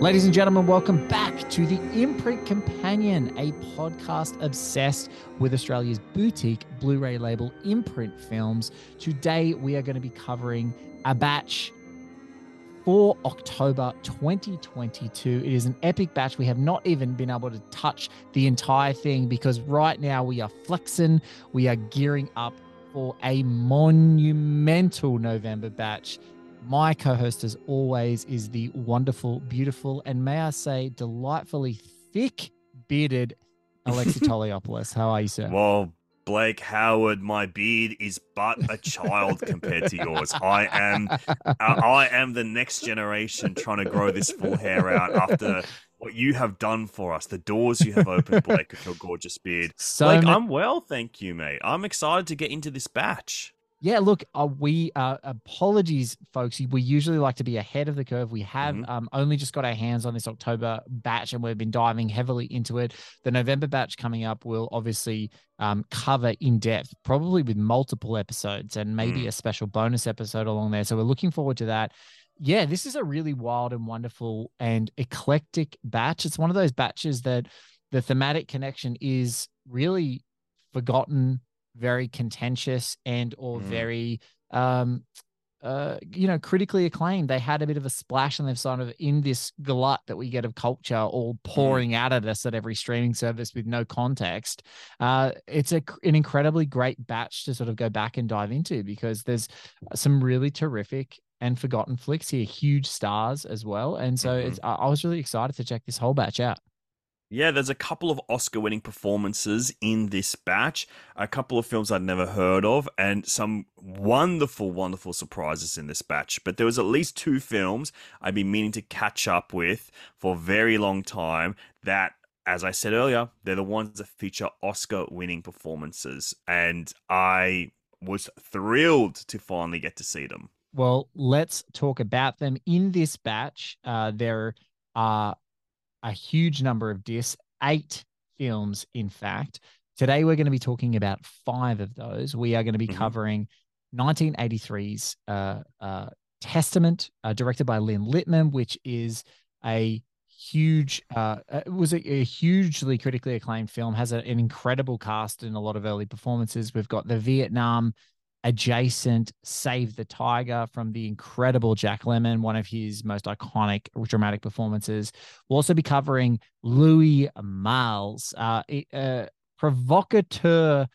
Ladies and gentlemen, welcome back to the Imprint Companion, a podcast obsessed with Australia's boutique Blu ray label Imprint Films. Today, we are going to be covering a batch for October 2022. It is an epic batch. We have not even been able to touch the entire thing because right now we are flexing, we are gearing up for a monumental November batch. My co host, as always, is the wonderful, beautiful, and may I say, delightfully thick bearded Alexi Toliopoulos. How are you, sir? Well, Blake Howard, my beard is but a child compared to yours. I am, uh, I am the next generation trying to grow this full hair out after what you have done for us. The doors you have opened, Blake, with your gorgeous beard. So Blake, ma- I'm well, thank you, mate. I'm excited to get into this batch. Yeah, look, uh, we uh, apologies, folks. We usually like to be ahead of the curve. We have Mhm. um, only just got our hands on this October batch, and we've been diving heavily into it. The November batch coming up will obviously um, cover in depth, probably with multiple episodes and maybe a special bonus episode along there. So we're looking forward to that. Yeah, this is a really wild and wonderful and eclectic batch. It's one of those batches that the thematic connection is really forgotten very contentious and or Mm. very um uh you know critically acclaimed. They had a bit of a splash and they've sort of in this glut that we get of culture all pouring out at us at every streaming service with no context. Uh it's a an incredibly great batch to sort of go back and dive into because there's some really terrific and forgotten flicks here huge stars as well. And so it's I I was really excited to check this whole batch out Yeah, there's a couple of Oscar winning performances in this batch, a couple of films I'd never heard of, and some wonderful, wonderful surprises in this batch. But there was at least two films I've been meaning to catch up with for a very long time that as I said earlier, they're the ones that feature Oscar winning performances. And I was thrilled to finally get to see them. Well, let's talk about them. In this batch, uh, there are a huge number of discs, eight films, in fact. Today, we're going to be talking about five of those. We are going to be Mhm. covering 1983's uh, uh, Testament, uh, directed by Lynn Littman, which is a huge uh uh, it was a, a hugely critically acclaimed film has a, an incredible cast and a lot of early performances we've got the vietnam adjacent Save the Tiger from the incredible Jack Lemmon, one of his most iconic dramatic performances. We'll also be covering Louis Malle's, uh, a provocateur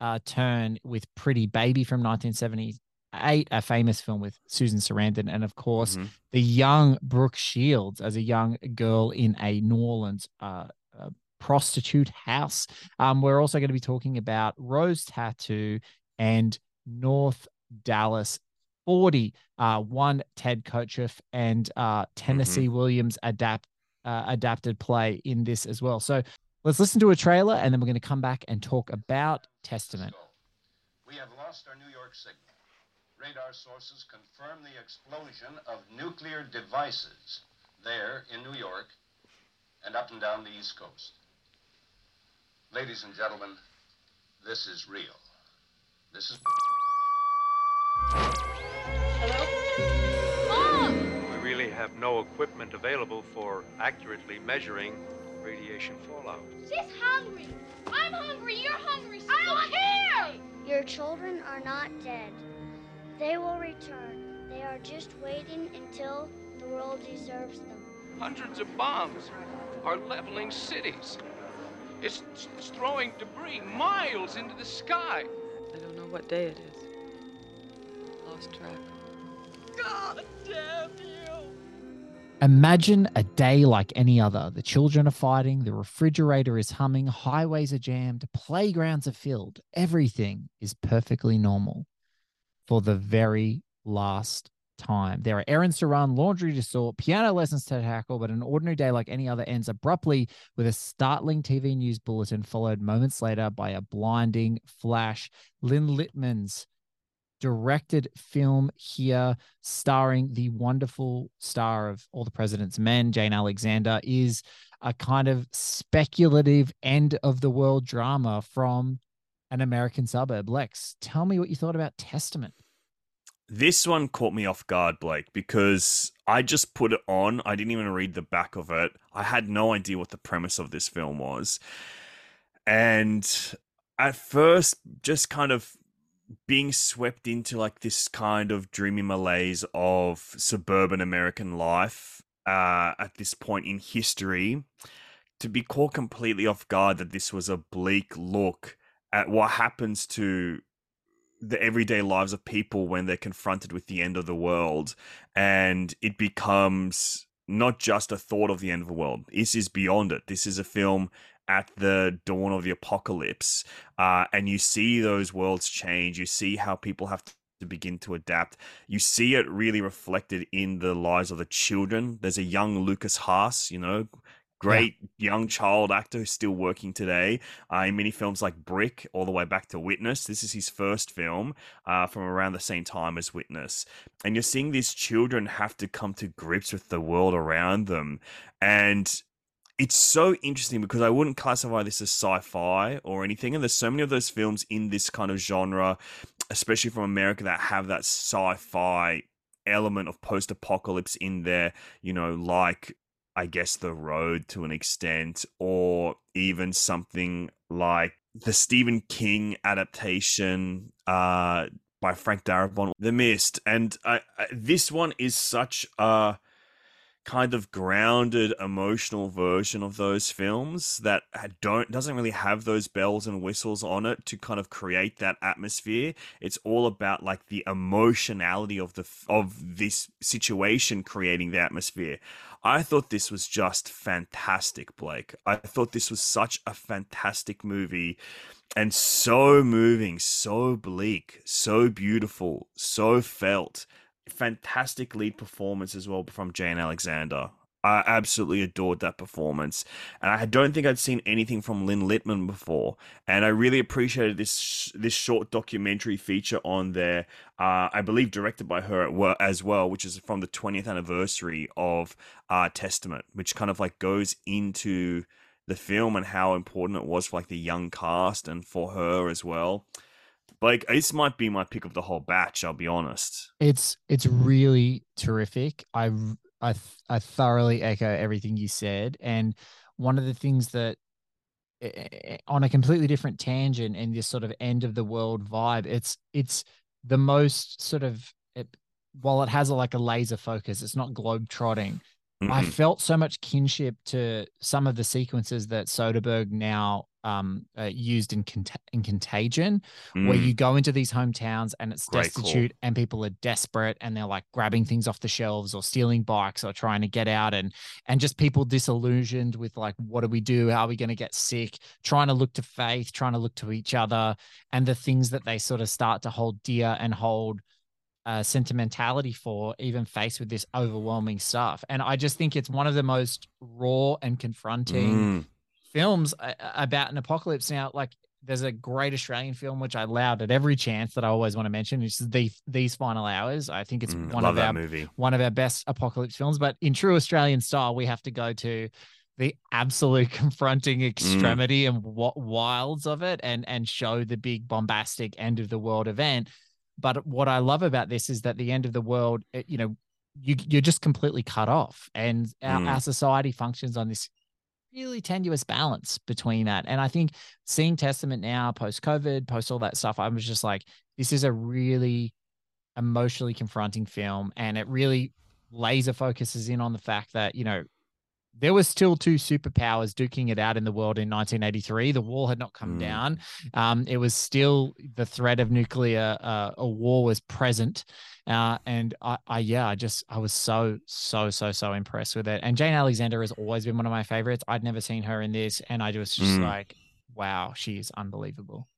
uh, turn with Pretty Baby from 1978, a famous film with Susan Sarandon, and of course, Mhm. the young Brooke Shields as a young girl in a New Orleans uh, uh, prostitute house. Um, we're also going to be talking about Rose Tattoo and North Dallas 40. Uh, one Ted Kotcheff and uh, Tennessee Williams adapt uh, adapted play in this as well. So let's listen to a trailer and then we're going to come back and talk about Testament. We have lost our New York signal. Radar sources confirm the explosion of nuclear devices there in New York and up and down the East Coast. Ladies and gentlemen, this is real. This is. We really have no equipment available for accurately measuring radiation fallout. She's hungry. I'm hungry. You're hungry. I don't care. Your children are not dead. They will return. They are just waiting until the world deserves them. Hundreds of bombs are leveling cities. It's, it's throwing debris miles into the sky. I don't know what day it is. Lost track. God damn you! Imagine a day like any other. The children are fighting, the refrigerator is humming, highways are jammed, playgrounds are filled. Everything is perfectly normal for the very last time. There are errands to run, laundry to sort, piano lessons to tackle, but an ordinary day like any other ends abruptly with a startling TV news bulletin, followed moments later by a blinding flash. Lynn Littman's directed film here, starring the wonderful star of All the President's Men, Jane Alexander, is a kind of speculative end of the world drama from an American suburb. Lex, tell me what you thought about Testament. This one caught me off guard, Blake, because I just put it on. I didn't even read the back of it. I had no idea what the premise of this film was. And at first, just kind of being swept into like this kind of dreamy malaise of suburban American life uh, at this point in history, to be caught completely off guard that this was a bleak look at what happens to the everyday lives of people when they're confronted with the end of the world and it becomes not just a thought of the end of the world this is beyond it this is a film at the dawn of the apocalypse uh, and you see those worlds change you see how people have to to begin to adapt. You see it really reflected in the lives of the children. There's a young Lucas Haas, you know, great yeah. young child actor who's still working today uh, in many films like Brick, all the way back to Witness. This is his first film uh, from around the same time as Witness. And you're seeing these children have to come to grips with the world around them. And it's so interesting because I wouldn't classify this as sci-fi or anything, and there's so many of those films in this kind of genre, especially from America, that have that sci-fi element of post-apocalypse in there. You know, like I guess The Road to an extent, or even something like the Stephen King adaptation uh, by Frank Darabont, The Mist, and I, I, this one is such a kind of grounded emotional version of those films that don't doesn't really have those bells and whistles on it to kind of create that atmosphere. It's all about like the emotionality of the of this situation creating the atmosphere i thought this was just fantastic blake i thought this was such a fantastic movie and so moving so bleak so beautiful so felt fantastic lead performance as well from Jane Alexander. I absolutely adored that performance, and I don't think I'd seen anything from Lynn Littman before. And I really appreciated this this short documentary feature on there. Uh, I believe directed by her as well, which is from the 20th anniversary of uh, Testament, which kind of like goes into the film and how important it was for like the young cast and for her as well. Like this might be my pick of the whole batch. I'll be honest. It's it's really terrific. I I I thoroughly echo everything you said, and one of the things that on a completely different tangent in this sort of end of the world vibe, it's it's the most sort of it, while it has a, like a laser focus, it's not globe trotting. Mm-hmm. I felt so much kinship to some of the sequences that Soderbergh now um, uh, used in, Cont- in Contagion, mm. where you go into these hometowns and it's Great destitute call. and people are desperate and they're like grabbing things off the shelves or stealing bikes or trying to get out and and just people disillusioned with like what do we do? How are we going to get sick? Trying to look to faith, trying to look to each other, and the things that they sort of start to hold dear and hold uh, sentimentality for, even faced with this overwhelming stuff. And I just think it's one of the most raw and confronting. Mm films about an apocalypse. Now, like there's a great Australian film which I allowed at every chance that I always want to mention, which is the these final hours. I think it's mm, one of our movie. one of our best apocalypse films. But in true Australian style, we have to go to the absolute confronting extremity and what wilds of it and and show the big bombastic end of the world event but what i love about this is that the end of the world you know you you're just completely cut off and our, Mm. our society functions on this really tenuous balance between that and i think seeing testament now post covid post all that stuff i was just like this is a really emotionally confronting film and it really laser focuses in on the fact that you know there was still two superpowers duking it out in the world in 1983 the wall had not come Mm. down. Um, it was still the threat of nuclear uh, a war was present. Uh, and I, I yeah i just i was so so so so impressed with it. And jane alexander has always been one of my favorites. I'd never seen her in this and i was just Mm. like wow she is unbelievable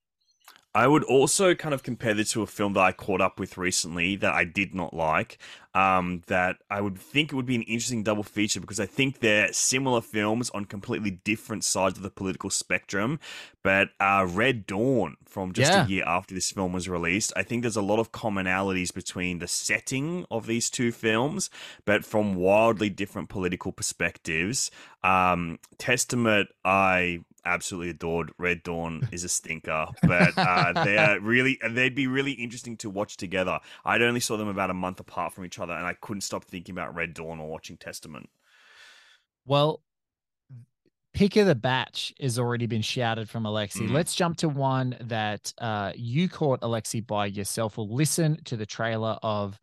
I would also kind of compare this to a film that I caught up with recently that I did not like. Um, that I would think it would be an interesting double feature because I think they're similar films on completely different sides of the political spectrum. But uh, Red Dawn, from just Yeah. a year after this film was released, I think there's a lot of commonalities between the setting of these two films, but from wildly different political perspectives. Um, Testament, I absolutely adored. Red Dawn is a stinker, but uh, they're really they'd be really interesting to watch together. I'd only saw them about a month apart from each other, and I couldn't stop thinking about Red Dawn or watching Testament. Well, pick of the batch has already been shouted from Alexi. Mhm. Let's jump to one that uh, you caught Alexi by yourself. We'll listen to the trailer of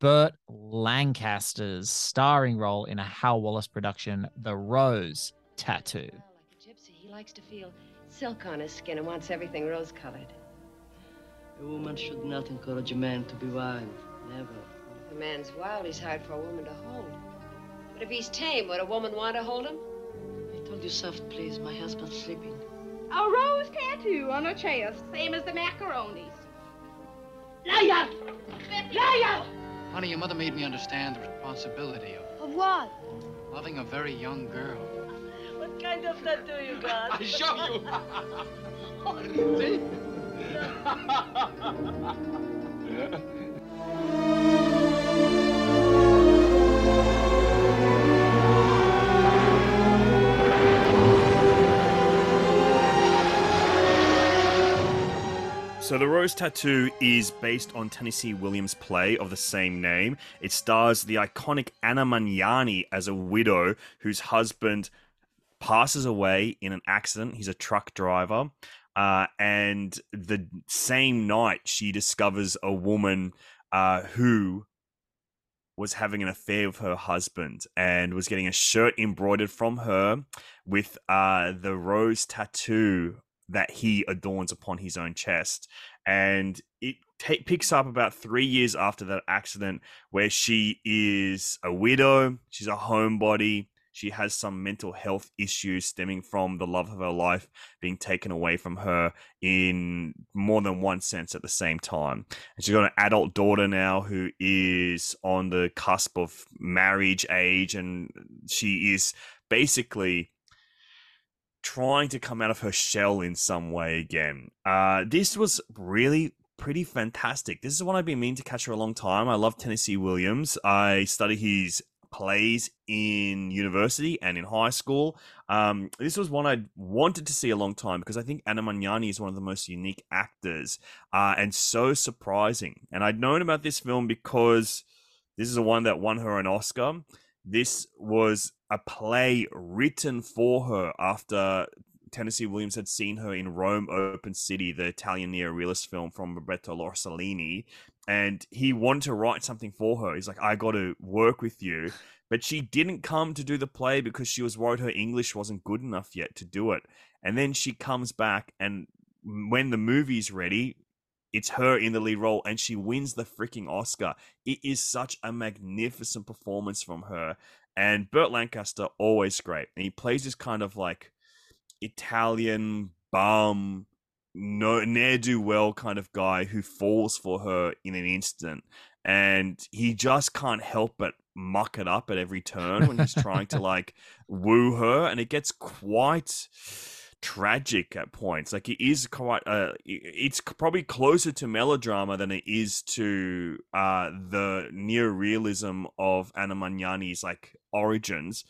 Burt Lancaster's starring role in a Hal Wallis production, The Rose Tattoo. Likes to feel silk on his skin and wants everything rose colored. A woman should not encourage a man to be wild. Never. If a man's wild, he's hard for a woman to hold. But if he's tame, would a woman want to hold him? I told you soft, please. My husband's sleeping. A rose tattoo on her chest, same as the macaronis. Liar! Liar! Honey, your mother made me understand the responsibility of Of what? loving a very young girl. What kind of tattoo you got? I show you. See? So, The Rose Tattoo is based on Tennessee Williams' play of the same name. It stars the iconic Anna Magnani as a widow whose husband passes away in an accident. He's a truck driver. Uh, and the same night, she discovers a woman uh, who was having an affair with her husband and was getting a shirt embroidered from her with uh, the rose tattoo that he adorns upon his own chest. And it ta picks up about three years after that accident, where she is a widow, she's a homebody, she has some mental health issues stemming from the love of her life being taken away from her in more than one sense at the same time. And she's got an adult daughter now who is on the cusp of marriage age, and she is basically trying to come out of her shell in some way again. Uh, this was really pretty fantastic. This is one I've been meaning to catch for a long time. I love Tennessee Williams. I study his plays in university and in high school. Um, this was one I wanted to see a long time because I think Anna Magnani is one of the most unique actors uh, and so surprising. And I'd known about this film because this is the one that won her an Oscar. This was a play written for her after Tennessee Williams had seen her in Rome Open City, the Italian neorealist film from Roberto Rossellini, and he wanted to write something for her. He's like, I got to work with you. But she didn't come to do the play because she was worried her English wasn't good enough yet to do it. And then she comes back, and when the movie's ready, it's her in the lead role, and she wins the freaking Oscar. It is such a magnificent performance from her. And Burt Lancaster, always great. And he plays this kind of like Italian bum, no ne'er do well kind of guy who falls for her in an instant. And he just can't help but muck it up at every turn when he's trying to like woo her. And it gets quite tragic at points. Like it is quite uh it's probably closer to melodrama than it is to uh the neorealism of Anna Magnani's like origins.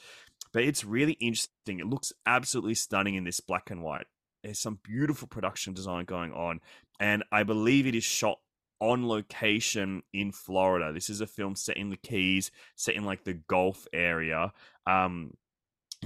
But it's really interesting. It looks absolutely stunning in this black and white. There's some beautiful production design going on, and I believe it is shot on location in Florida. This is a film set in the Keys, set in like the Gulf area. Um,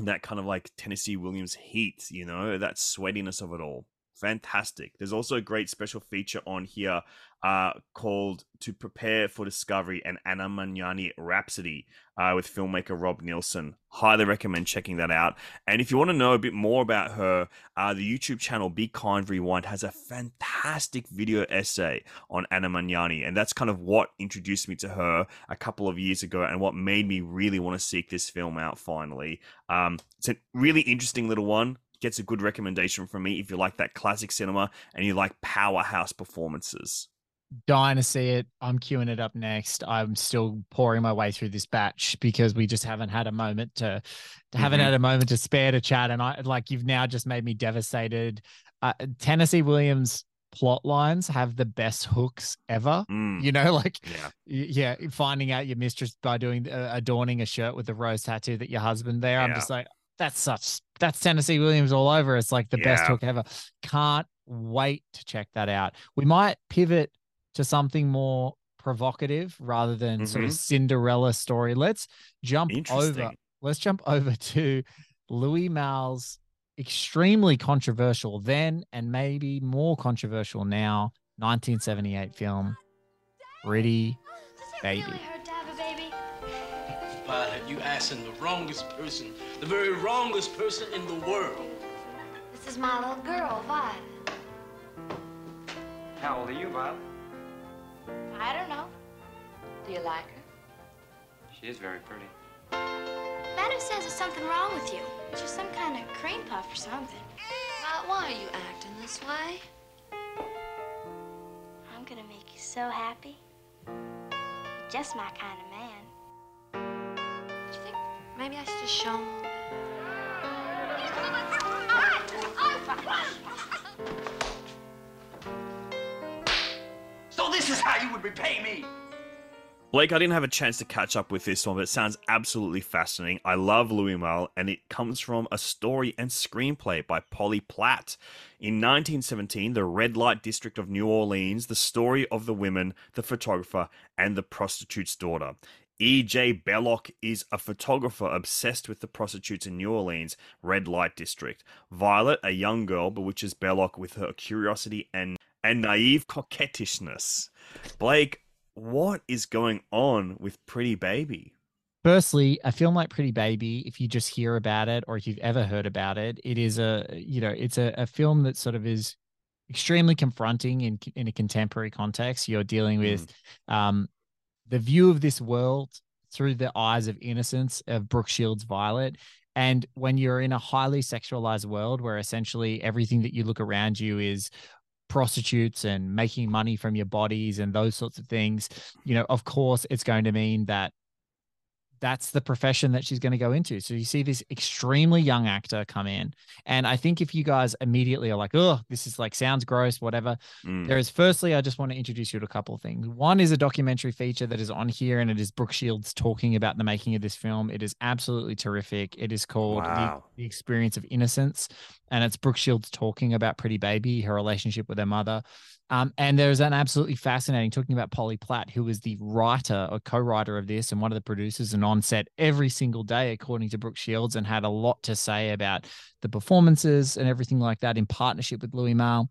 that kind of like Tennessee Williams heat, you know, that sweatiness of it all fantastic. There's also a great special feature on here uh, called To Prepare for Discovery and Anna Magnani Rhapsody uh, with filmmaker Rob Nielsen. Highly recommend checking that out. And if you want to know a bit more about her, uh, the YouTube channel Be Kind Rewind has a fantastic video essay on Anna Magnani. And that's kind of what introduced me to her a couple of years ago and what made me really want to seek this film out finally. Um, it's a really interesting little one gets a good recommendation from me if you like that classic cinema and you like powerhouse performances. Dying to see it. I'm queuing it up next. I'm still pouring my way through this batch because we just haven't had a moment to, to haven't Mm-hmm. had a moment to spare to chat. And I like you've now just made me devastated. Uh, Tennessee Williams plot lines have the best hooks ever. Mm. You know, like Yeah. yeah, finding out your mistress by doing uh, adorning a shirt with the rose tattoo that your husband there. I'm just like, that's such that's Tennessee Williams all over. It's like the best Yeah. hook ever. Can't wait to check that out. We might pivot to something more provocative rather than sort of Mhm. Cinderella story. Let's jump over. Let's jump over to Louis Malle's extremely controversial then and maybe more controversial now 1978 film Pretty Baby. You asking the wrongest person, the very wrongest person in the world. This is my little girl, Vi. How old are you, Bob? I don't know. Do you like her? She is very pretty. Madam says there's something wrong with you. She's some kind of cream puff or something. Uh, why are you acting this way? I'm gonna make you so happy. You're just my kind of man. Do you think maybe I should just show him? So this is how you would repay me? Blake, I didn't have a chance to catch up with this one, but it sounds absolutely fascinating. I love Louis Malle, and it comes from a story and screenplay by Polly Platt. In 1917, the red light district of New Orleans, the story of the women, the photographer, and the prostitute's daughter. E.J. Belloc is a photographer obsessed with the prostitutes in New Orleans' red light district. Violet, a young girl, bewitches Belloc with her curiosity and, and naive coquettishness. Blake, what is going on with Pretty Baby? Firstly, a film like Pretty Baby, if you just hear about it or if you've ever heard about it, it is a you know it's a, a film that sort of is extremely confronting in in a contemporary context. You're dealing with um, the view of this world through the eyes of innocence of Brooke Shields' Violet. And when you're in a highly sexualized world where essentially everything that you look around you is prostitutes and making money from your bodies and those sorts of things, you know, of course, it's going to mean that that's the profession that she's going to go into. So you see this extremely young actor come in. And I think if you guys immediately are like, oh, this is like sounds gross, whatever. Mm. There is firstly, I just want to introduce you to a couple of things. One is a documentary feature that is on here, and it is Brooke Shields talking about the making of this film. It is absolutely terrific. It is called the, the Experience of Innocence. And it's Brooke Shields talking about Pretty Baby, her relationship with her mother. Um, and there's an absolutely fascinating talking about Polly Platt, who was the writer or co-writer of this and one of the producers and on set every single day, according to Brooke Shields, and had a lot to say about the performances and everything like that in partnership with Louis Malle.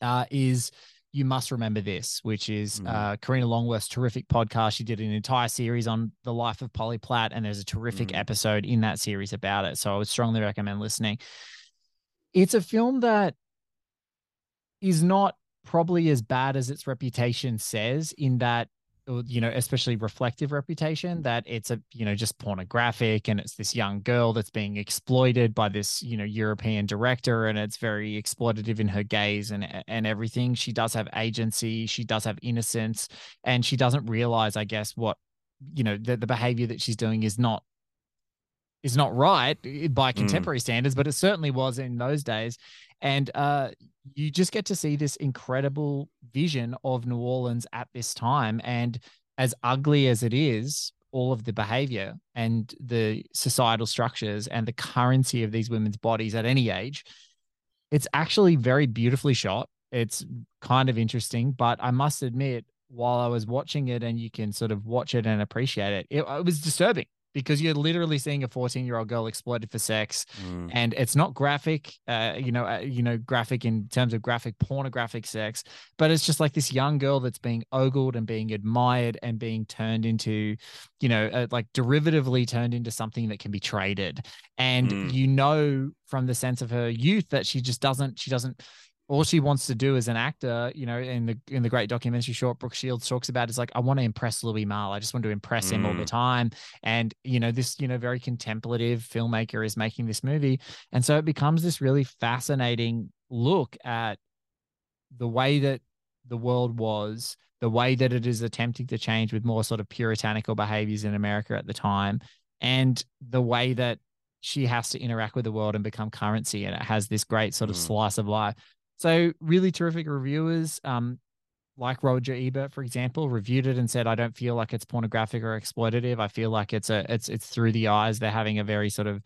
Uh, is you must remember this, which is Mhm. uh, Karina Longworth's terrific podcast. She did an entire series on the life of Polly Platt, and there's a terrific Mhm. episode in that series about it. So I would strongly recommend listening. It's a film that is not probably as bad as its reputation says in that uh, you know especially reflective reputation that it's a you know just pornographic and it's this young girl that's being exploited by this you know european director and it's very exploitative in her gaze and and everything she does have agency she does have innocence and she doesn't realize i guess what you know the, the behavior that she's doing is not is not right eh, by contemporary standards, but it certainly was in those days. And uh, you just get to see this incredible vision of New Orleans at this time. And as ugly as it is, all of the behavior and the societal structures and the currency of these women's bodies at any age, it's actually very beautifully shot. It's kind of interesting, but I must admit, while I was watching it and you can sort of watch it and appreciate it, it, it was disturbing because you're literally seeing a 14 year old girl exploited for sex Mm. and it's not graphic uh, you know uh, you know graphic in terms of graphic pornographic sex but it's just like this young girl that's being ogled and being admired and being turned into you know uh, like derivatively turned into something that can be traded and Mm. you know from the sense of her youth that she just doesn't she doesn't all she wants to do as an actor, you know, in the in the great documentary short Brooke Shields talks about is like, I want to impress Louis Malle. I just want to impress him all the Mm. time. And you know, this you know very contemplative filmmaker is making this movie, and so it becomes this really fascinating look at the way that the world was, the way that it is attempting to change with more sort of puritanical behaviors in America at the time, and the way that she has to interact with the world and become currency, and it has this great sort of Mm. slice of life. So really terrific reviewers, um, like Roger Ebert, for example, reviewed it and said, "I don't feel like it's pornographic or exploitative. I feel like it's a it's it's through the eyes. They're having a very sort of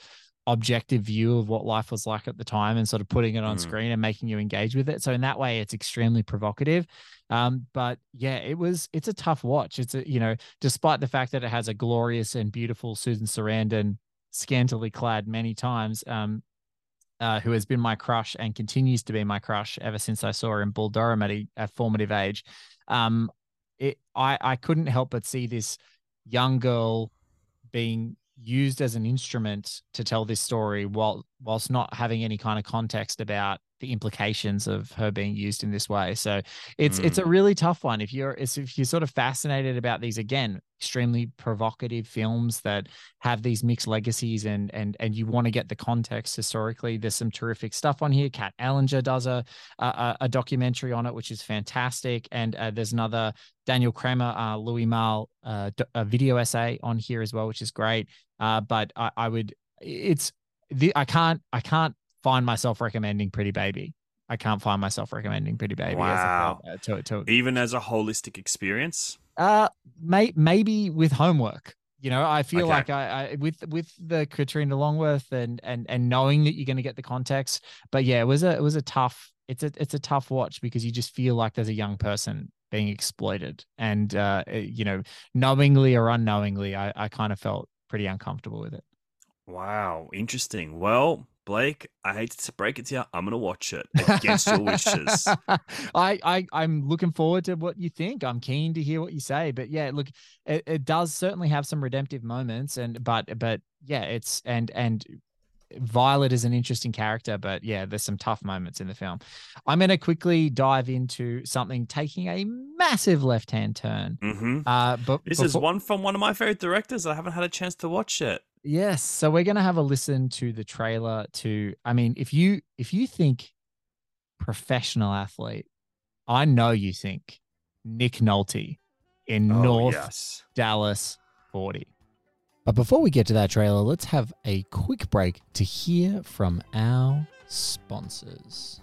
objective view of what life was like at the time and sort of putting it on Mm. screen and making you engage with it. So in that way, it's extremely provocative. Um, but yeah, it was it's a tough watch. It's a you know, despite the fact that it has a glorious and beautiful Susan Sarandon, scantily clad many times, um, uh, who has been my crush and continues to be my crush ever since I saw her in Bull Durham at a, formative age. Um, it I I couldn't help but see this young girl being used as an instrument to tell this story while whilst not having any kind of context about the implications of her being used in this way. So it's it's a really tough one. If you're if you're sort of fascinated about these again, extremely provocative films that have these mixed legacies and and and you want to get the context historically, there's some terrific stuff on here. Kat Ellinger does a a, a documentary on it, which is fantastic, and uh, there's another Daniel Kramer, uh, Louis Malle, uh, a video essay on here as well, which is great. Uh, but I, I would, it's the I can't I can't find myself recommending Pretty Baby. I can't find myself recommending Pretty Baby Wow. as a, to, to Even as a holistic experience. uh may, maybe with homework. You know, I feel Okay. like I, I with with the Katrina Longworth and and and knowing that you're going to get the context. But yeah, it was a it was a tough it's a it's a tough watch because you just feel like there's a young person being exploited, and uh, eh, you know, knowingly or unknowingly, I I kind of felt pretty uncomfortable with it. Wow, interesting. Well, Blake, I hate to break it to you. I'm gonna watch it against your wishes. I, I I'm looking forward to what you think. I'm keen to hear what you say. But yeah, look, it, it does certainly have some redemptive moments, and but but yeah, it's and and Violet is an interesting character, but yeah, there's some tough moments in the film. I'm going to quickly dive into something taking a massive left hand turn. hmm Uh, but This is one from one of my favorite directors. I haven't had a chance to watch it. Yes, so we're gonna have a listen to the trailer. To I mean, if you if you think professional athlete, I know you think Nick Nolte in Oh, North yes. Dallas 40. But before we get to that trailer, let's have a quick break to hear from our sponsors.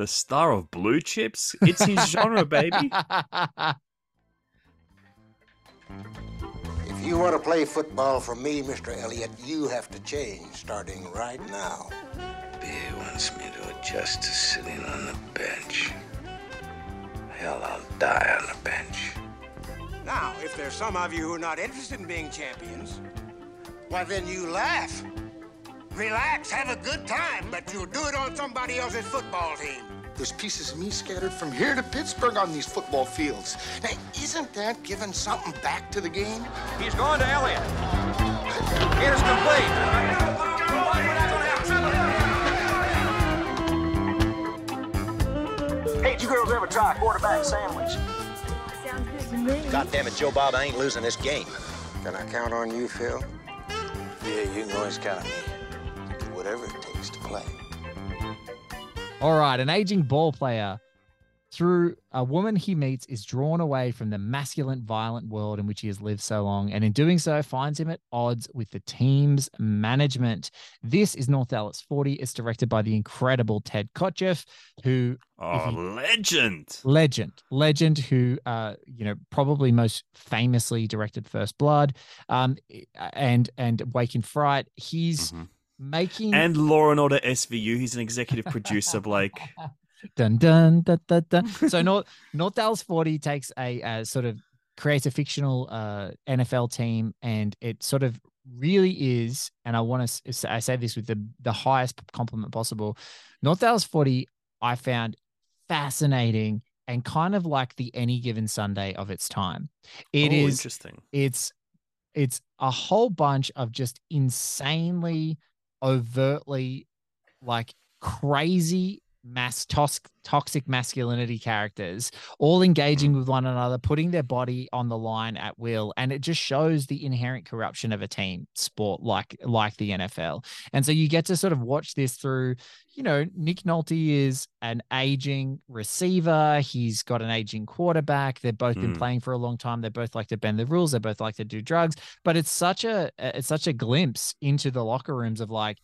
The star of Blue Chips? It's his genre, baby. If you want to play football for me, Mr. Elliott, you have to change starting right now. Beer wants me to adjust to sitting on the bench. Hell, I'll die on the bench. Now, if there's some of you who are not interested in being champions, why then you laugh. Relax, have a good time, but you'll do it on somebody else's football team. There's pieces of me scattered from here to Pittsburgh on these football fields. Now, isn't that giving something back to the game? He's going to Elliott. It is complete. Hey, did you girls ever try a quarterback sandwich? Sounds good to me. God damn it, Joe Bob, I ain't losing this game. Can I count on you, Phil? Yeah, you can always count on me. To do whatever it takes to play. All right, an aging ball player. Through a woman he meets is drawn away from the masculine violent world in which he has lived so long and in doing so finds him at odds with the team's management. This is north dallas 40 it's directed by the incredible ted kotcheff who Oh, you- legend. legend. Legend who uh you know probably most famously directed first blood. Um and and wake in fright. He's making And Law and Order SVU. He's an executive producer, Blake. dun dun dun dun dun. So North North Dallas Forty takes a, uh sort of creates a fictional uh, NFL team, and it sort of really is. And I want to I say this with the the highest compliment possible. North Dallas Forty I found fascinating and kind of like the any given Sunday of its time. It Oh, is interesting. It's it's a whole bunch of just insanely overtly like crazy mass tos- toxic masculinity characters all engaging with one another putting their body on the line at will and it just shows the inherent corruption of a team sport like like the NFL and so you get to sort of watch this through you know Nick Nolte is an aging receiver. He's got an aging quarterback. They've both been Mm. playing for a long time. They both like to bend the rules. They both like to do drugs. But it's such a it's such a glimpse into the locker rooms of like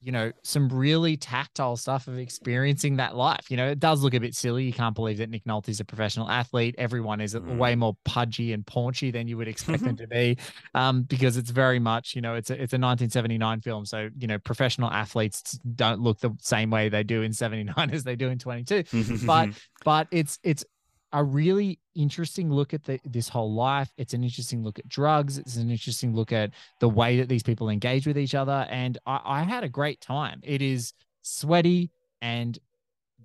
you know, some really tactile stuff of experiencing that life. You know, it does look a bit silly. You can't believe that Nick Nolte's a professional athlete. Everyone is way more pudgy and paunchy than you would expect them to be, um, because it's very much, you know, it's a it's a 1979 film. So you know, professional athletes don't look the same way they do in 79 as they do in 22. but but it's it's a really interesting look at the, this whole life. It's an interesting look at drugs. It's an interesting look at the way that these people engage with each other. And I, I had a great time. It is sweaty and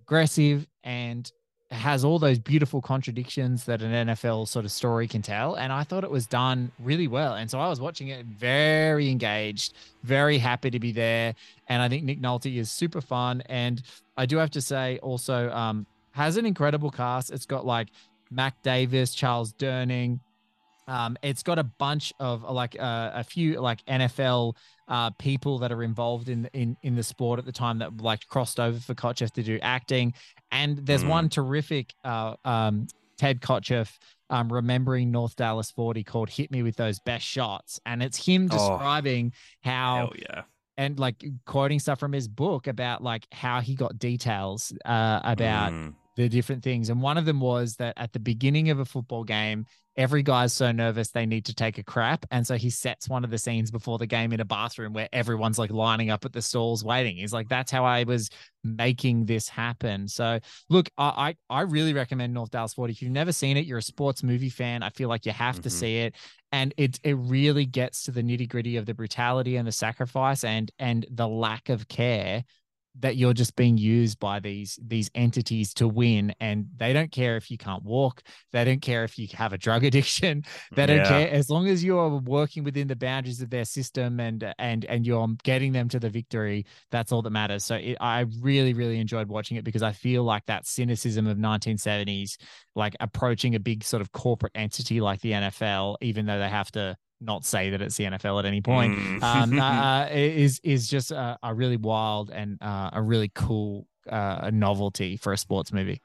aggressive and has all those beautiful contradictions that an NFL sort of story can tell. And I thought it was done really well. And so I was watching it very engaged, very happy to be there. And I think Nick Nolte is super fun. And I do have to say also, um, has an incredible cast. It's got like Mac Davis, Charles Durning. Um, it's got a bunch of like uh, a few like NFL uh, people that are involved in in in the sport at the time that like crossed over for Kotcheff to do acting. And there's Mm. one terrific uh, um, Ted Kotcheff um, remembering North Dallas 40 called "Hit Me with Those Best Shots," and it's him Oh. describing how Hell yeah. and like quoting stuff from his book about like how he got details uh, about Mm. The different things. And one of them was that at the beginning of a football game, every guy's so nervous they need to take a crap. And so he sets one of the scenes before the game in a bathroom where everyone's like lining up at the stalls waiting. He's like, that's how I was making this happen. So look, I I, I really recommend North Dallas 40. If you've never seen it, you're a sports movie fan. I feel like you have to Mhm. see it. And it it really gets to the nitty-gritty of the brutality and the sacrifice and and the lack of care that you're just being used by these these entities to win and they don't care if you can't walk they don't care if you have a drug addiction they don't Yeah. care as long as you are working within the boundaries of their system and and and you're getting them to the victory that's all that matters so it, i really really enjoyed watching it because i feel like that cynicism of 1970s like approaching a big sort of corporate entity like the nfl even though they have to not say that it's the NFL at any point, Mm. um, uh, is is just a, a really wild and uh, a really cool uh, novelty for a sports movie.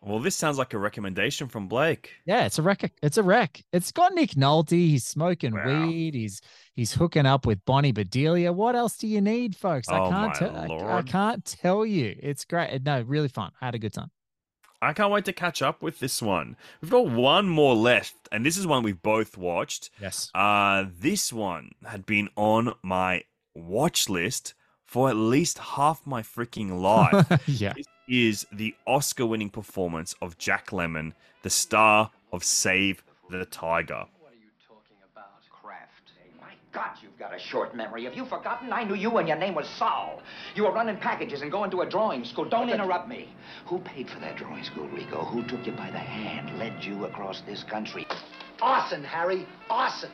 Well, this sounds like a recommendation from Blake. Yeah, it's a wreck. It's a wreck. It's got Nick Nolte. He's smoking Wow. weed. He's he's hooking up with Bonnie Bedelia. What else do you need, folks? I Oh, can't my tell. I, I can't tell you. It's great. No, really fun. I had a good time. I can't wait to catch up with this one. We've got one more left, and this is one we've both watched. Yes. Uh, this one had been on my watch list for at least half my freaking life. yeah. This is the Oscar winning performance of Jack Lemmon, the star of Save the Tiger. Kraft. God, you've got a short memory. Have you forgotten? I knew you when your name was Saul. You were running packages and going to a drawing school. Don't interrupt me. Who paid for that drawing school, Rico? Who took you by the hand, led you across this country? Arson, Harry. Arson.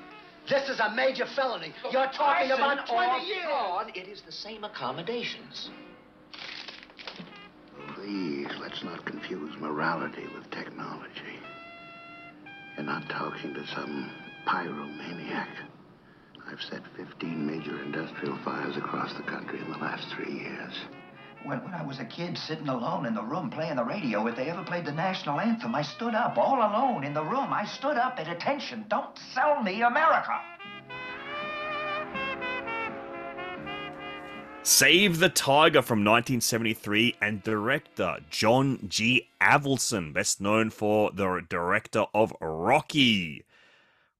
This is a major felony. You're talking Arson about 20 or years. fraud, It is the same accommodations. Please, let's not confuse morality with technology. You're not talking to some pyromaniac. I've set 15 major industrial fires across the country in the last three years. When, when I was a kid sitting alone in the room playing the radio, if they ever played the national anthem, I stood up all alone in the room. I stood up at attention. Don't sell me America. Save the Tiger from 1973 and director John G. Avildsen, best known for the director of Rocky.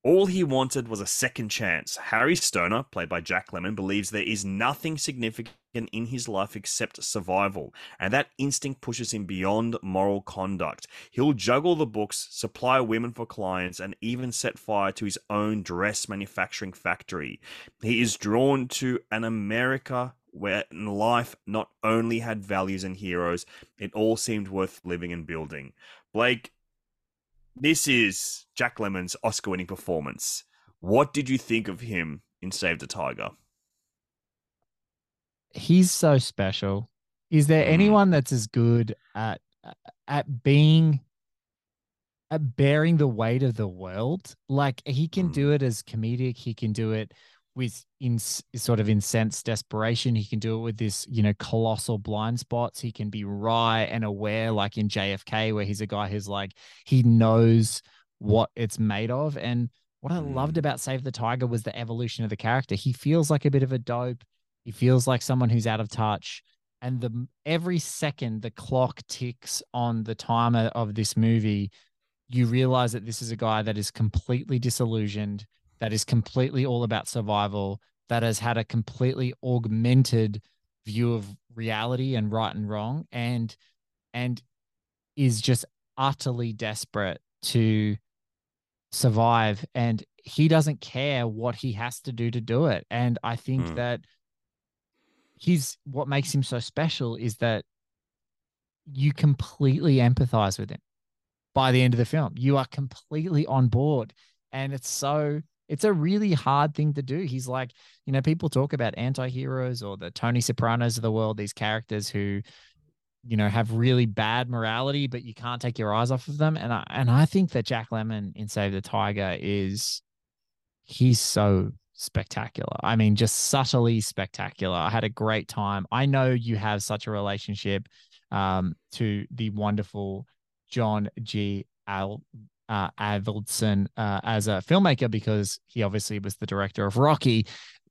All he wanted was a second chance. Harry Stoner, played by Jack Lemmon, believes there is nothing significant in his life except survival, and that instinct pushes him beyond moral conduct. He'll juggle the books, supply women for clients, and even set fire to his own dress manufacturing factory. He is drawn to an America where life not only had values and heroes, it all seemed worth living and building. Blake, this is Jack Lemmon's Oscar winning performance. What did you think of him in Save the Tiger? he's so special. Is there mm. anyone that's as good at at being at bearing the weight of the world? Like he can do mm. it as comedic. He can do it with in sort of incensed desperation. He can do it with this, you know, colossal blind spots. He can be wry and aware, like in JFK, where he's a guy who's like he knows what it's made of. And what I loved mm. about Save the Tiger was the evolution of the character. He feels like a bit of a dope. He feels like someone who's out of touch. And the every second the clock ticks on the timer of this movie, you realize that this is a guy that is completely disillusioned, that is completely all about survival, that has had a completely augmented view of reality and right and wrong, and and is just utterly desperate to survive. And he doesn't care what he has to do to do it. And I think Hmm. that he's what makes him so special is that you completely empathize with him by the end of the film. You are completely on board. And it's so, it's a really hard thing to do. He's like, you know, people talk about anti heroes or the Tony Sopranos of the world, these characters who, you know, have really bad morality, but you can't take your eyes off of them. And I, and I think that Jack Lemmon in Save the Tiger is, he's so spectacular. I mean, just subtly spectacular. I had a great time. I know you have such a relationship um, to the wonderful John G. Al uh, Avildsen uh, as a filmmaker because he obviously was the director of Rocky.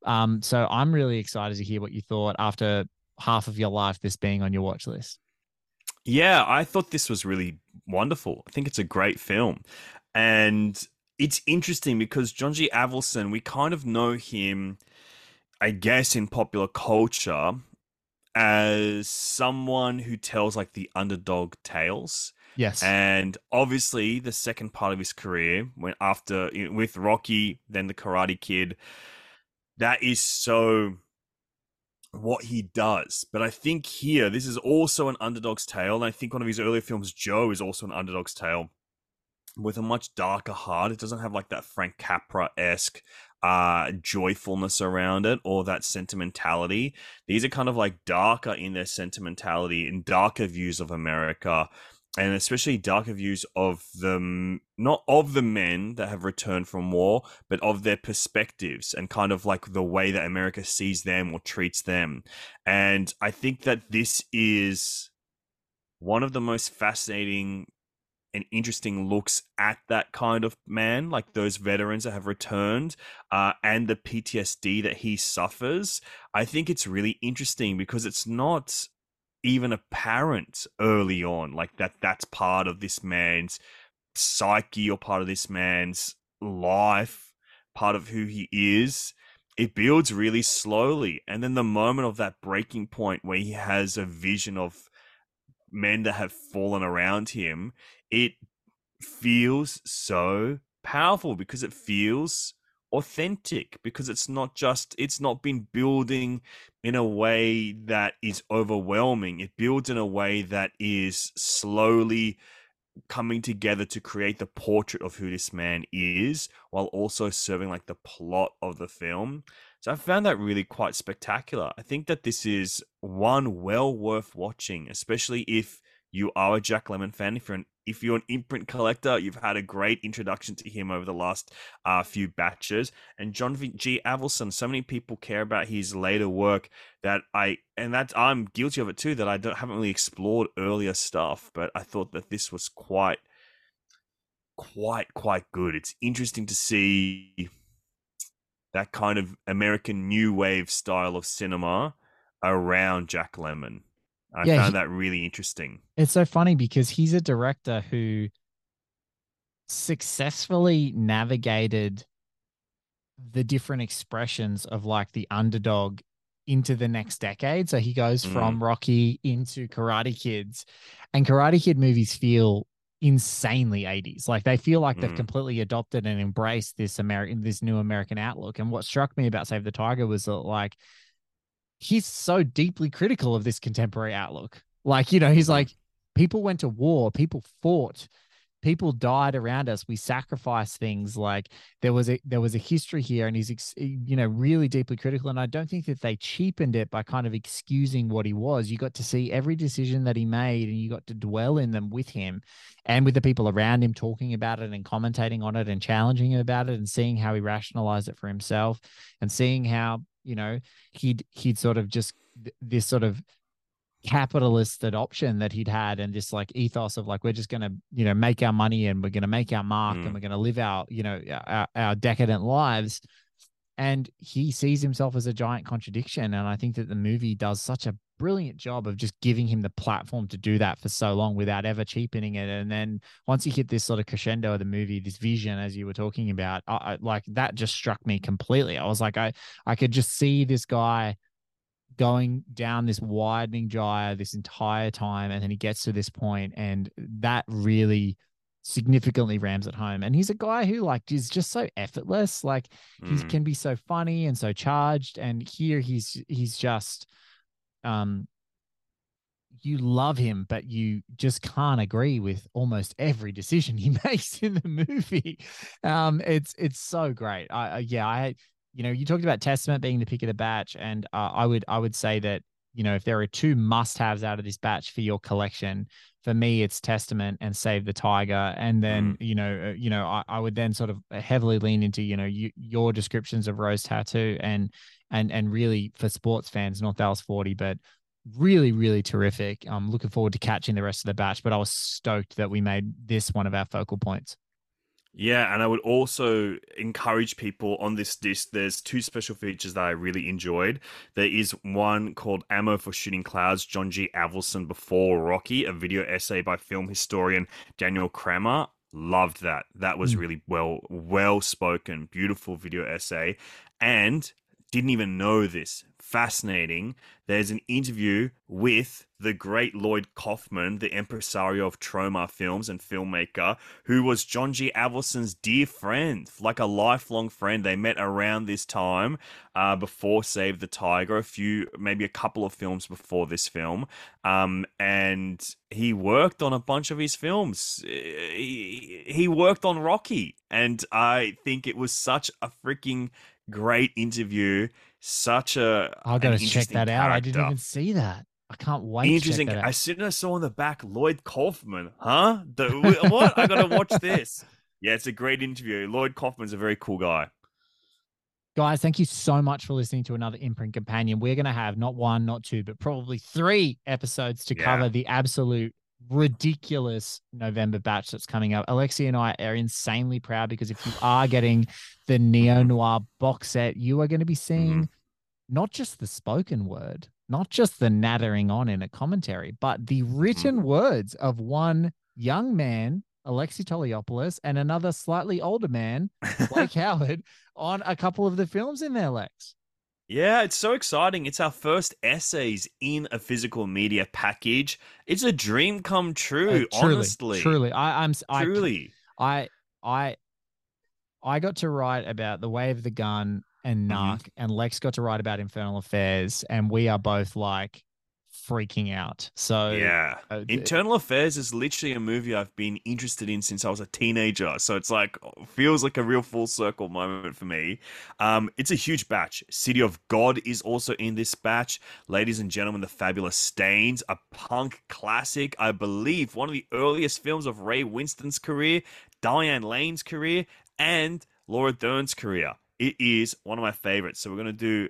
Um, so I'm really excited to hear what you thought after half of your life this being on your watch list. Yeah, I thought this was really wonderful. I think it's a great film. And it's interesting because John G. Avildsen, we kind of know him, I guess, in popular culture as someone who tells like the underdog tales. Yes. And obviously, the second part of his career, when after with Rocky, then the Karate Kid, that is so what he does. But I think here, this is also an underdog's tale. And I think one of his earlier films, Joe, is also an underdog's tale with a much darker heart. It doesn't have like that Frank Capra esque uh joyfulness around it or that sentimentality. These are kind of like darker in their sentimentality and darker views of America and especially darker views of them not of the men that have returned from war but of their perspectives and kind of like the way that america sees them or treats them and i think that this is one of the most fascinating and interesting looks at that kind of man, like those veterans that have returned, uh, and the PTSD that he suffers. I think it's really interesting because it's not even apparent early on, like that that's part of this man's psyche or part of this man's life, part of who he is. It builds really slowly. And then the moment of that breaking point where he has a vision of men that have fallen around him, it feels so powerful because it feels authentic because it's not just it's not been building in a way that is overwhelming. It builds in a way that is slowly coming together to create the portrait of who this man is while also serving like the plot of the film. So i found that really quite spectacular. I think that this is one well worth watching especially if you are a jack lemmon fan if you're an if you're an imprint collector, you've had a great introduction to him over the last uh, few batches. And John G. Avildsen, so many people care about his later work that I, and that I'm guilty of it too, that I don't haven't really explored earlier stuff. But I thought that this was quite, quite, quite good. It's interesting to see that kind of American new wave style of cinema around Jack Lemmon. I yeah, found he, that really interesting. It's so funny because he's a director who successfully navigated the different expressions of like the underdog into the next decade. So he goes mm. from Rocky into Karate Kids, and Karate Kid movies feel insanely 80s. Like they feel like mm. they've completely adopted and embraced this American, this new American outlook. And what struck me about Save the Tiger was that like he's so deeply critical of this contemporary outlook. Like, you know, he's mm-hmm. like, people went to war, people fought, people died around us. We sacrificed things. Like there was a there was a history here, and he's you know really deeply critical. And I don't think that they cheapened it by kind of excusing what he was. You got to see every decision that he made, and you got to dwell in them with him, and with the people around him talking about it and commentating on it and challenging him about it, and seeing how he rationalized it for himself, and seeing how you know he'd he'd sort of just this sort of capitalist adoption that he'd had and this like ethos of like we're just going to you know make our money and we're going to make our mark mm. and we're going to live our you know our, our decadent lives and he sees himself as a giant contradiction and i think that the movie does such a brilliant job of just giving him the platform to do that for so long without ever cheapening it. And then once you hit this sort of crescendo of the movie this vision as you were talking about I, I, like that just struck me completely. I was like i i could just see this guy going down this widening gyre this entire time and then he gets to this point and that really significantly rams at home. And he's a guy who like is just so effortless. Like mm. he can be so funny and so charged and here he's he's just um you love him, but you just can't agree with almost every decision he makes in the movie. Um, it's it's so great. I, yeah, I you know you talked about Testament being the pick of the batch, and uh, I would I would say that you know if there are two must-haves out of this batch for your collection, for me it's Testament and Save the Tiger, and then mm. you know uh, you know I, I would then sort of heavily lean into you know you, your descriptions of Rose Tattoo and and and really for sports fans, North Dallas 40, but really, really terrific. I'm looking forward to catching the rest of the batch, but I was stoked that we made this one of our focal points. Yeah, and I would also encourage people on this disc. There's two special features that I really enjoyed. There is one called Ammo for Shooting Clouds, John G. Avildsen Before Rocky, a video essay by film historian Daniel Kramer Loved that. That was Mm. really well well spoken, beautiful video essay. And didn't even know this. Fascinating. There's an interview with the great Lloyd Kaufman, the impresario of Troma Films and filmmaker, who was John G. Avildsen's dear friend, like a lifelong friend. They met around this time uh, before Save the Tiger, a few, maybe a couple of films before this film. Um, and he worked on a bunch of his films. He, he worked on Rocky. And I think it was such a freaking great interview. Such a I an got to check that out. I didn't even see that. I can't wait. to check Interesting. As soon as I saw on the back Lloyd Kaufman, huh? The, what? I gotta watch this. Yeah, it's a great interview. Lloyd Kaufman's a very cool guy. Guys, thank you so much for listening to another Imprint Companion. We're going to have not one, not two, but probably three episodes to Yeah. cover the absolute ridiculous November batch that's coming up. Alexi and I are insanely proud because if you are getting the Neo Noir box set, you are going to be seeing mm-hmm. not just the spoken word, not just the nattering on in a commentary, but the written mm-hmm. words of one young man, Alexi Toliopoulos, and another slightly older man, Blake Howard, on a couple of the films in there, Lex. Yeah, it's so exciting. It's our first essays in a physical media package. It's a dream come true, Uh, truly, honestly. Truly, I, I'm Truly. I, I, I got to write about the way of the gun and Mm-hmm. And Lex got to write about Infernal Affairs, and we are both like freaking out. So Yeah. uh, Infernal Affairs is literally a movie I've been interested in since I was a teenager. So it's like feels like a real full circle moment for me. Um, it's a huge batch. City of God is also in this batch. Ladies and gentlemen, The Fabulous Stains, a punk classic, I believe, one of the earliest films of Ray Winstone's career, Diane Lane's career, and Laura Dern's career. It is one of my favorites. So we're gonna do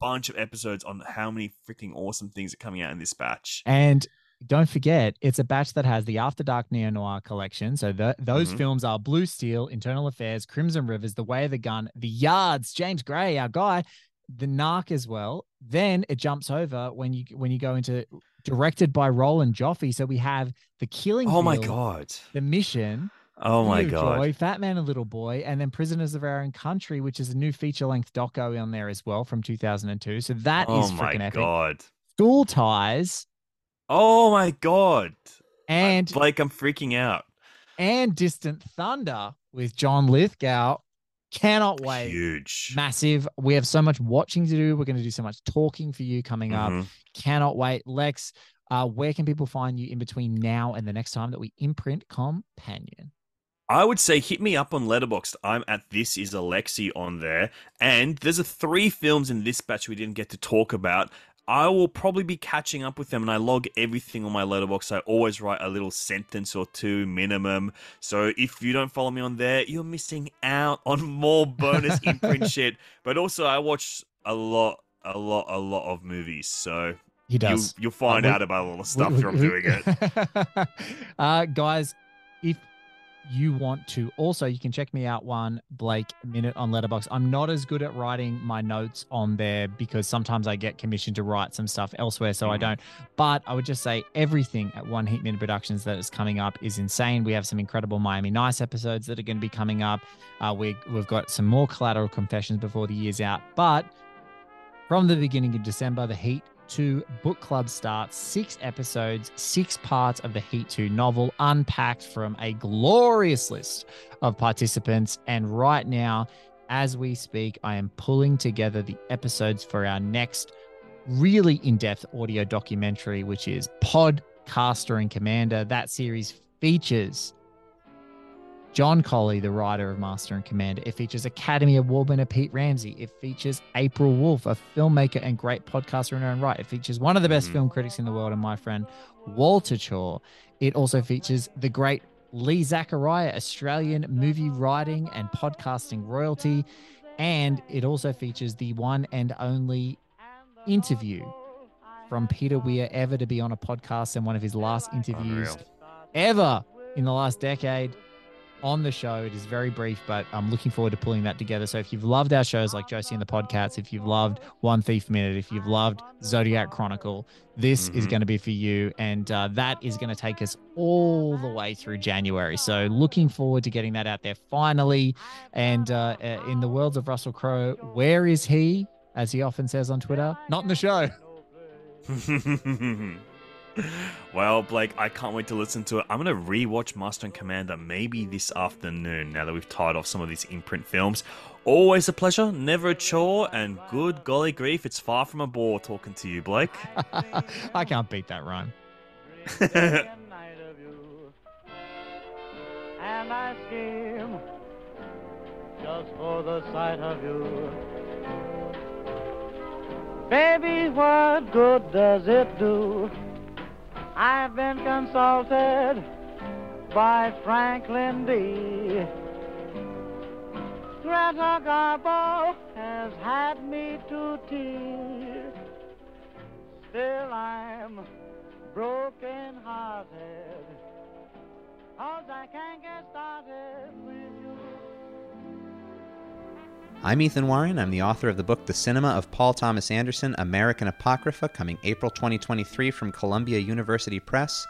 bunch of episodes on how many freaking awesome things are coming out in this batch. And don't forget, it's a batch that has the After Dark Neo Noir collection. So the, those Mhm. films are Blue Steel, Infernal Affairs, Crimson Rivers, The Way of the Gun, The Yards, James Gray, our guy, The Narc as well. Then it jumps over when you when you go into directed by Roland Joffe. So we have The Killing. Oh my god. The Mission. Oh my god. Joy, Fat Man and Little Boy, and then Prisoners of Our Own Country, which is a new feature length doco on there as well from 2002. So that is oh my freaking epic. Oh god. School Ties Oh my god. and like I'm freaking out. and Distant Thunder with John Lithgow. Cannot wait. Huge. Massive. We have so much watching to do. We're going to do so much talking for you coming Mhm. up. Cannot wait. Lex, uh, where can people find you in between now and the next time that we imprint Companion? I would say hit me up on Letterboxd. I'm at this is Alexi on there, and there's a three films in this batch we didn't get to talk about. I will probably be catching up with them, and I log everything on my Letterboxd. I always write a little sentence or two minimum. So if you don't follow me on there, you're missing out on more bonus imprint shit. But also, I watch a lot, a lot, a lot of movies. So He does. You'll, you'll find Uh, we- out about all the stuff we- from doing it. uh, guys, if you want to, also you can check me out one Blake minute on Letterboxd. I'm not as good at writing my notes on there because sometimes I get commissioned to write some stuff elsewhere, so I Mhm. don't. But I would just say everything at One Heat Minute Productions that is coming up is insane. We have some incredible Miami Nice episodes that are going to be coming up. Uh, we we've got some more collateral confessions before the year's out, but from the beginning of December, the Heat 2 book club starts. Six episodes, six parts of the Heat 2 novel, unpacked from a glorious list of participants. And right now, as we speak, I am pulling together the episodes for our next really in depth audio documentary, which is Podcaster and Commander. That series features John Collee, the writer of Master and Commander. It features Academy Award winner Pete Ramsey. It features April Wolfe, a filmmaker and great podcaster in her own right. It features one of the best Mhm. film critics in the world and my friend Walter Chaw. It also features the great Lee Zachariah, Australian movie writing and podcasting royalty. And it also features the one and only interview from Peter Weir ever to be on a podcast and one of his last interviews Unreal. ever in the last decade on the show. It is very brief, but I'm looking forward to pulling that together. So if you've loved our shows like Josie and the Podcasts, if you've loved One Thief Minute, if you've loved Zodiac Chronicle, this is Mhm. going to be for you. And uh, that is going to take us all the way through January. So looking forward to getting that out there finally. And uh, uh, in the worlds of Russell Crowe, where is he? As he often says on Twitter, not in the show. well, Blake, I can't wait to listen to it. I'm going to rewatch Master and Commander maybe this afternoon now that we've tied off some of these imprint films. Always a pleasure, never a chore, and good golly grief, it's far from a bore talking to you, Blake. I can't beat that rhyme. and I scheme just for the sight of you. Baby, what good does it do? I've been consulted by Franklin D. Greta Garbo has had me to tea. Still I'm broken hearted. Cause I can't get started with you. I'm Ethan Warren. I'm the author of the book The Cinema of Paul Thomas Anderson, American Apocrypha, coming April 2023 from Columbia University Press.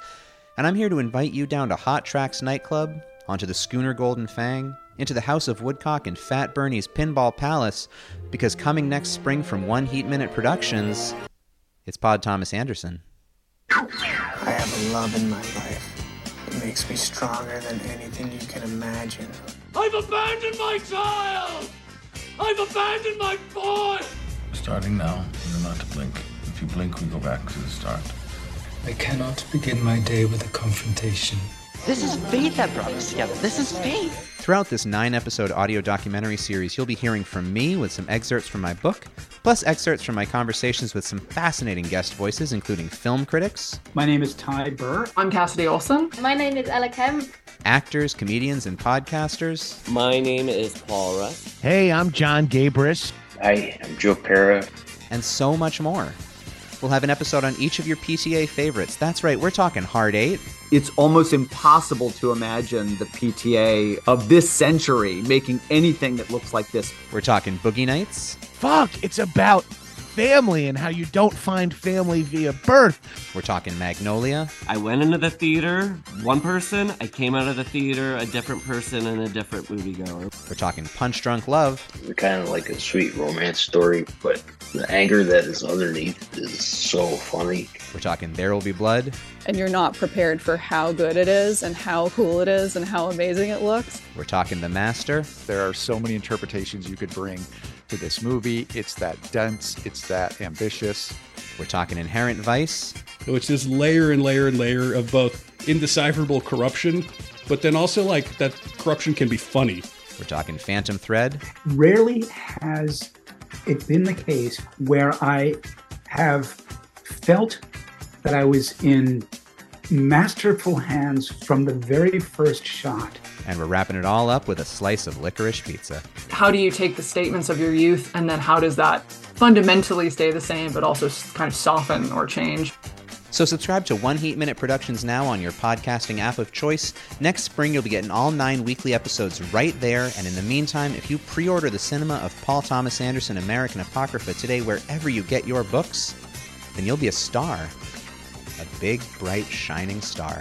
And I'm here to invite you down to Hot Tracks nightclub, onto the Schooner Golden Fang, into the House of Woodcock and Fat Bernie's Pinball Palace, because coming next spring from One Heat Minute Productions, it's Pod Thomas Anderson. I have a love in my life. It makes me stronger than anything you can imagine. I've abandoned my child! I've abandoned my boy! Starting now, you're not to blink. If you blink, we go back to the start. I cannot begin my day with a confrontation. This is fate that brought us together. This is fate. Throughout this nine episode audio documentary series, you'll be hearing from me with some excerpts from my book, plus excerpts from my conversations with some fascinating guest voices, including film critics, My name is Ty Burr. I'm Cassidy Olson. My name is Ella Kemp. Actors, comedians, and podcasters. My name is Paul Rust. Hey, I'm John Gabrus. Hi, I'm Joe Pera. and so much more. We'll have an episode on each of your PTA favorites. That's right, we're talking Hard Eight, It's almost impossible to imagine the PTA of this century making anything that looks like this. we're talking Boogie Nights, Fuck, it's about family and how you don't find family via birth. we're talking Magnolia, I went into the theater, one person. I came out of the theater, a different person and a different moviegoer. we're talking Punch Drunk Love, It's Kind of like a sweet romance story, but the anger that is underneath is so funny. we're talking There Will Be Blood, And you're not prepared for how good it is and how cool it is and how amazing it looks. we're talking The Master, There are so many interpretations you could bring to this movie. It's that dense, it's that ambitious. we're talking Inherent Vice, So it's this layer and layer and layer of both indecipherable corruption, but then also like that corruption can be funny. we're talking Phantom Thread, Rarely has it been the case where I have felt that I was in masterful hands from the very first shot. And we're wrapping it all up with a slice of licorice pizza. How do you take the statements of your youth and then how does that fundamentally stay the same but also kind of soften or change? So subscribe to One Heat Minute Productions now on your podcasting app of choice. Next spring, you'll be getting all nine weekly episodes right there. And in the meantime, if you pre-order the Cinema of Paul Thomas Anderson American Apocrypha today, wherever you get your books, then you'll be a star, a big, bright, shining star.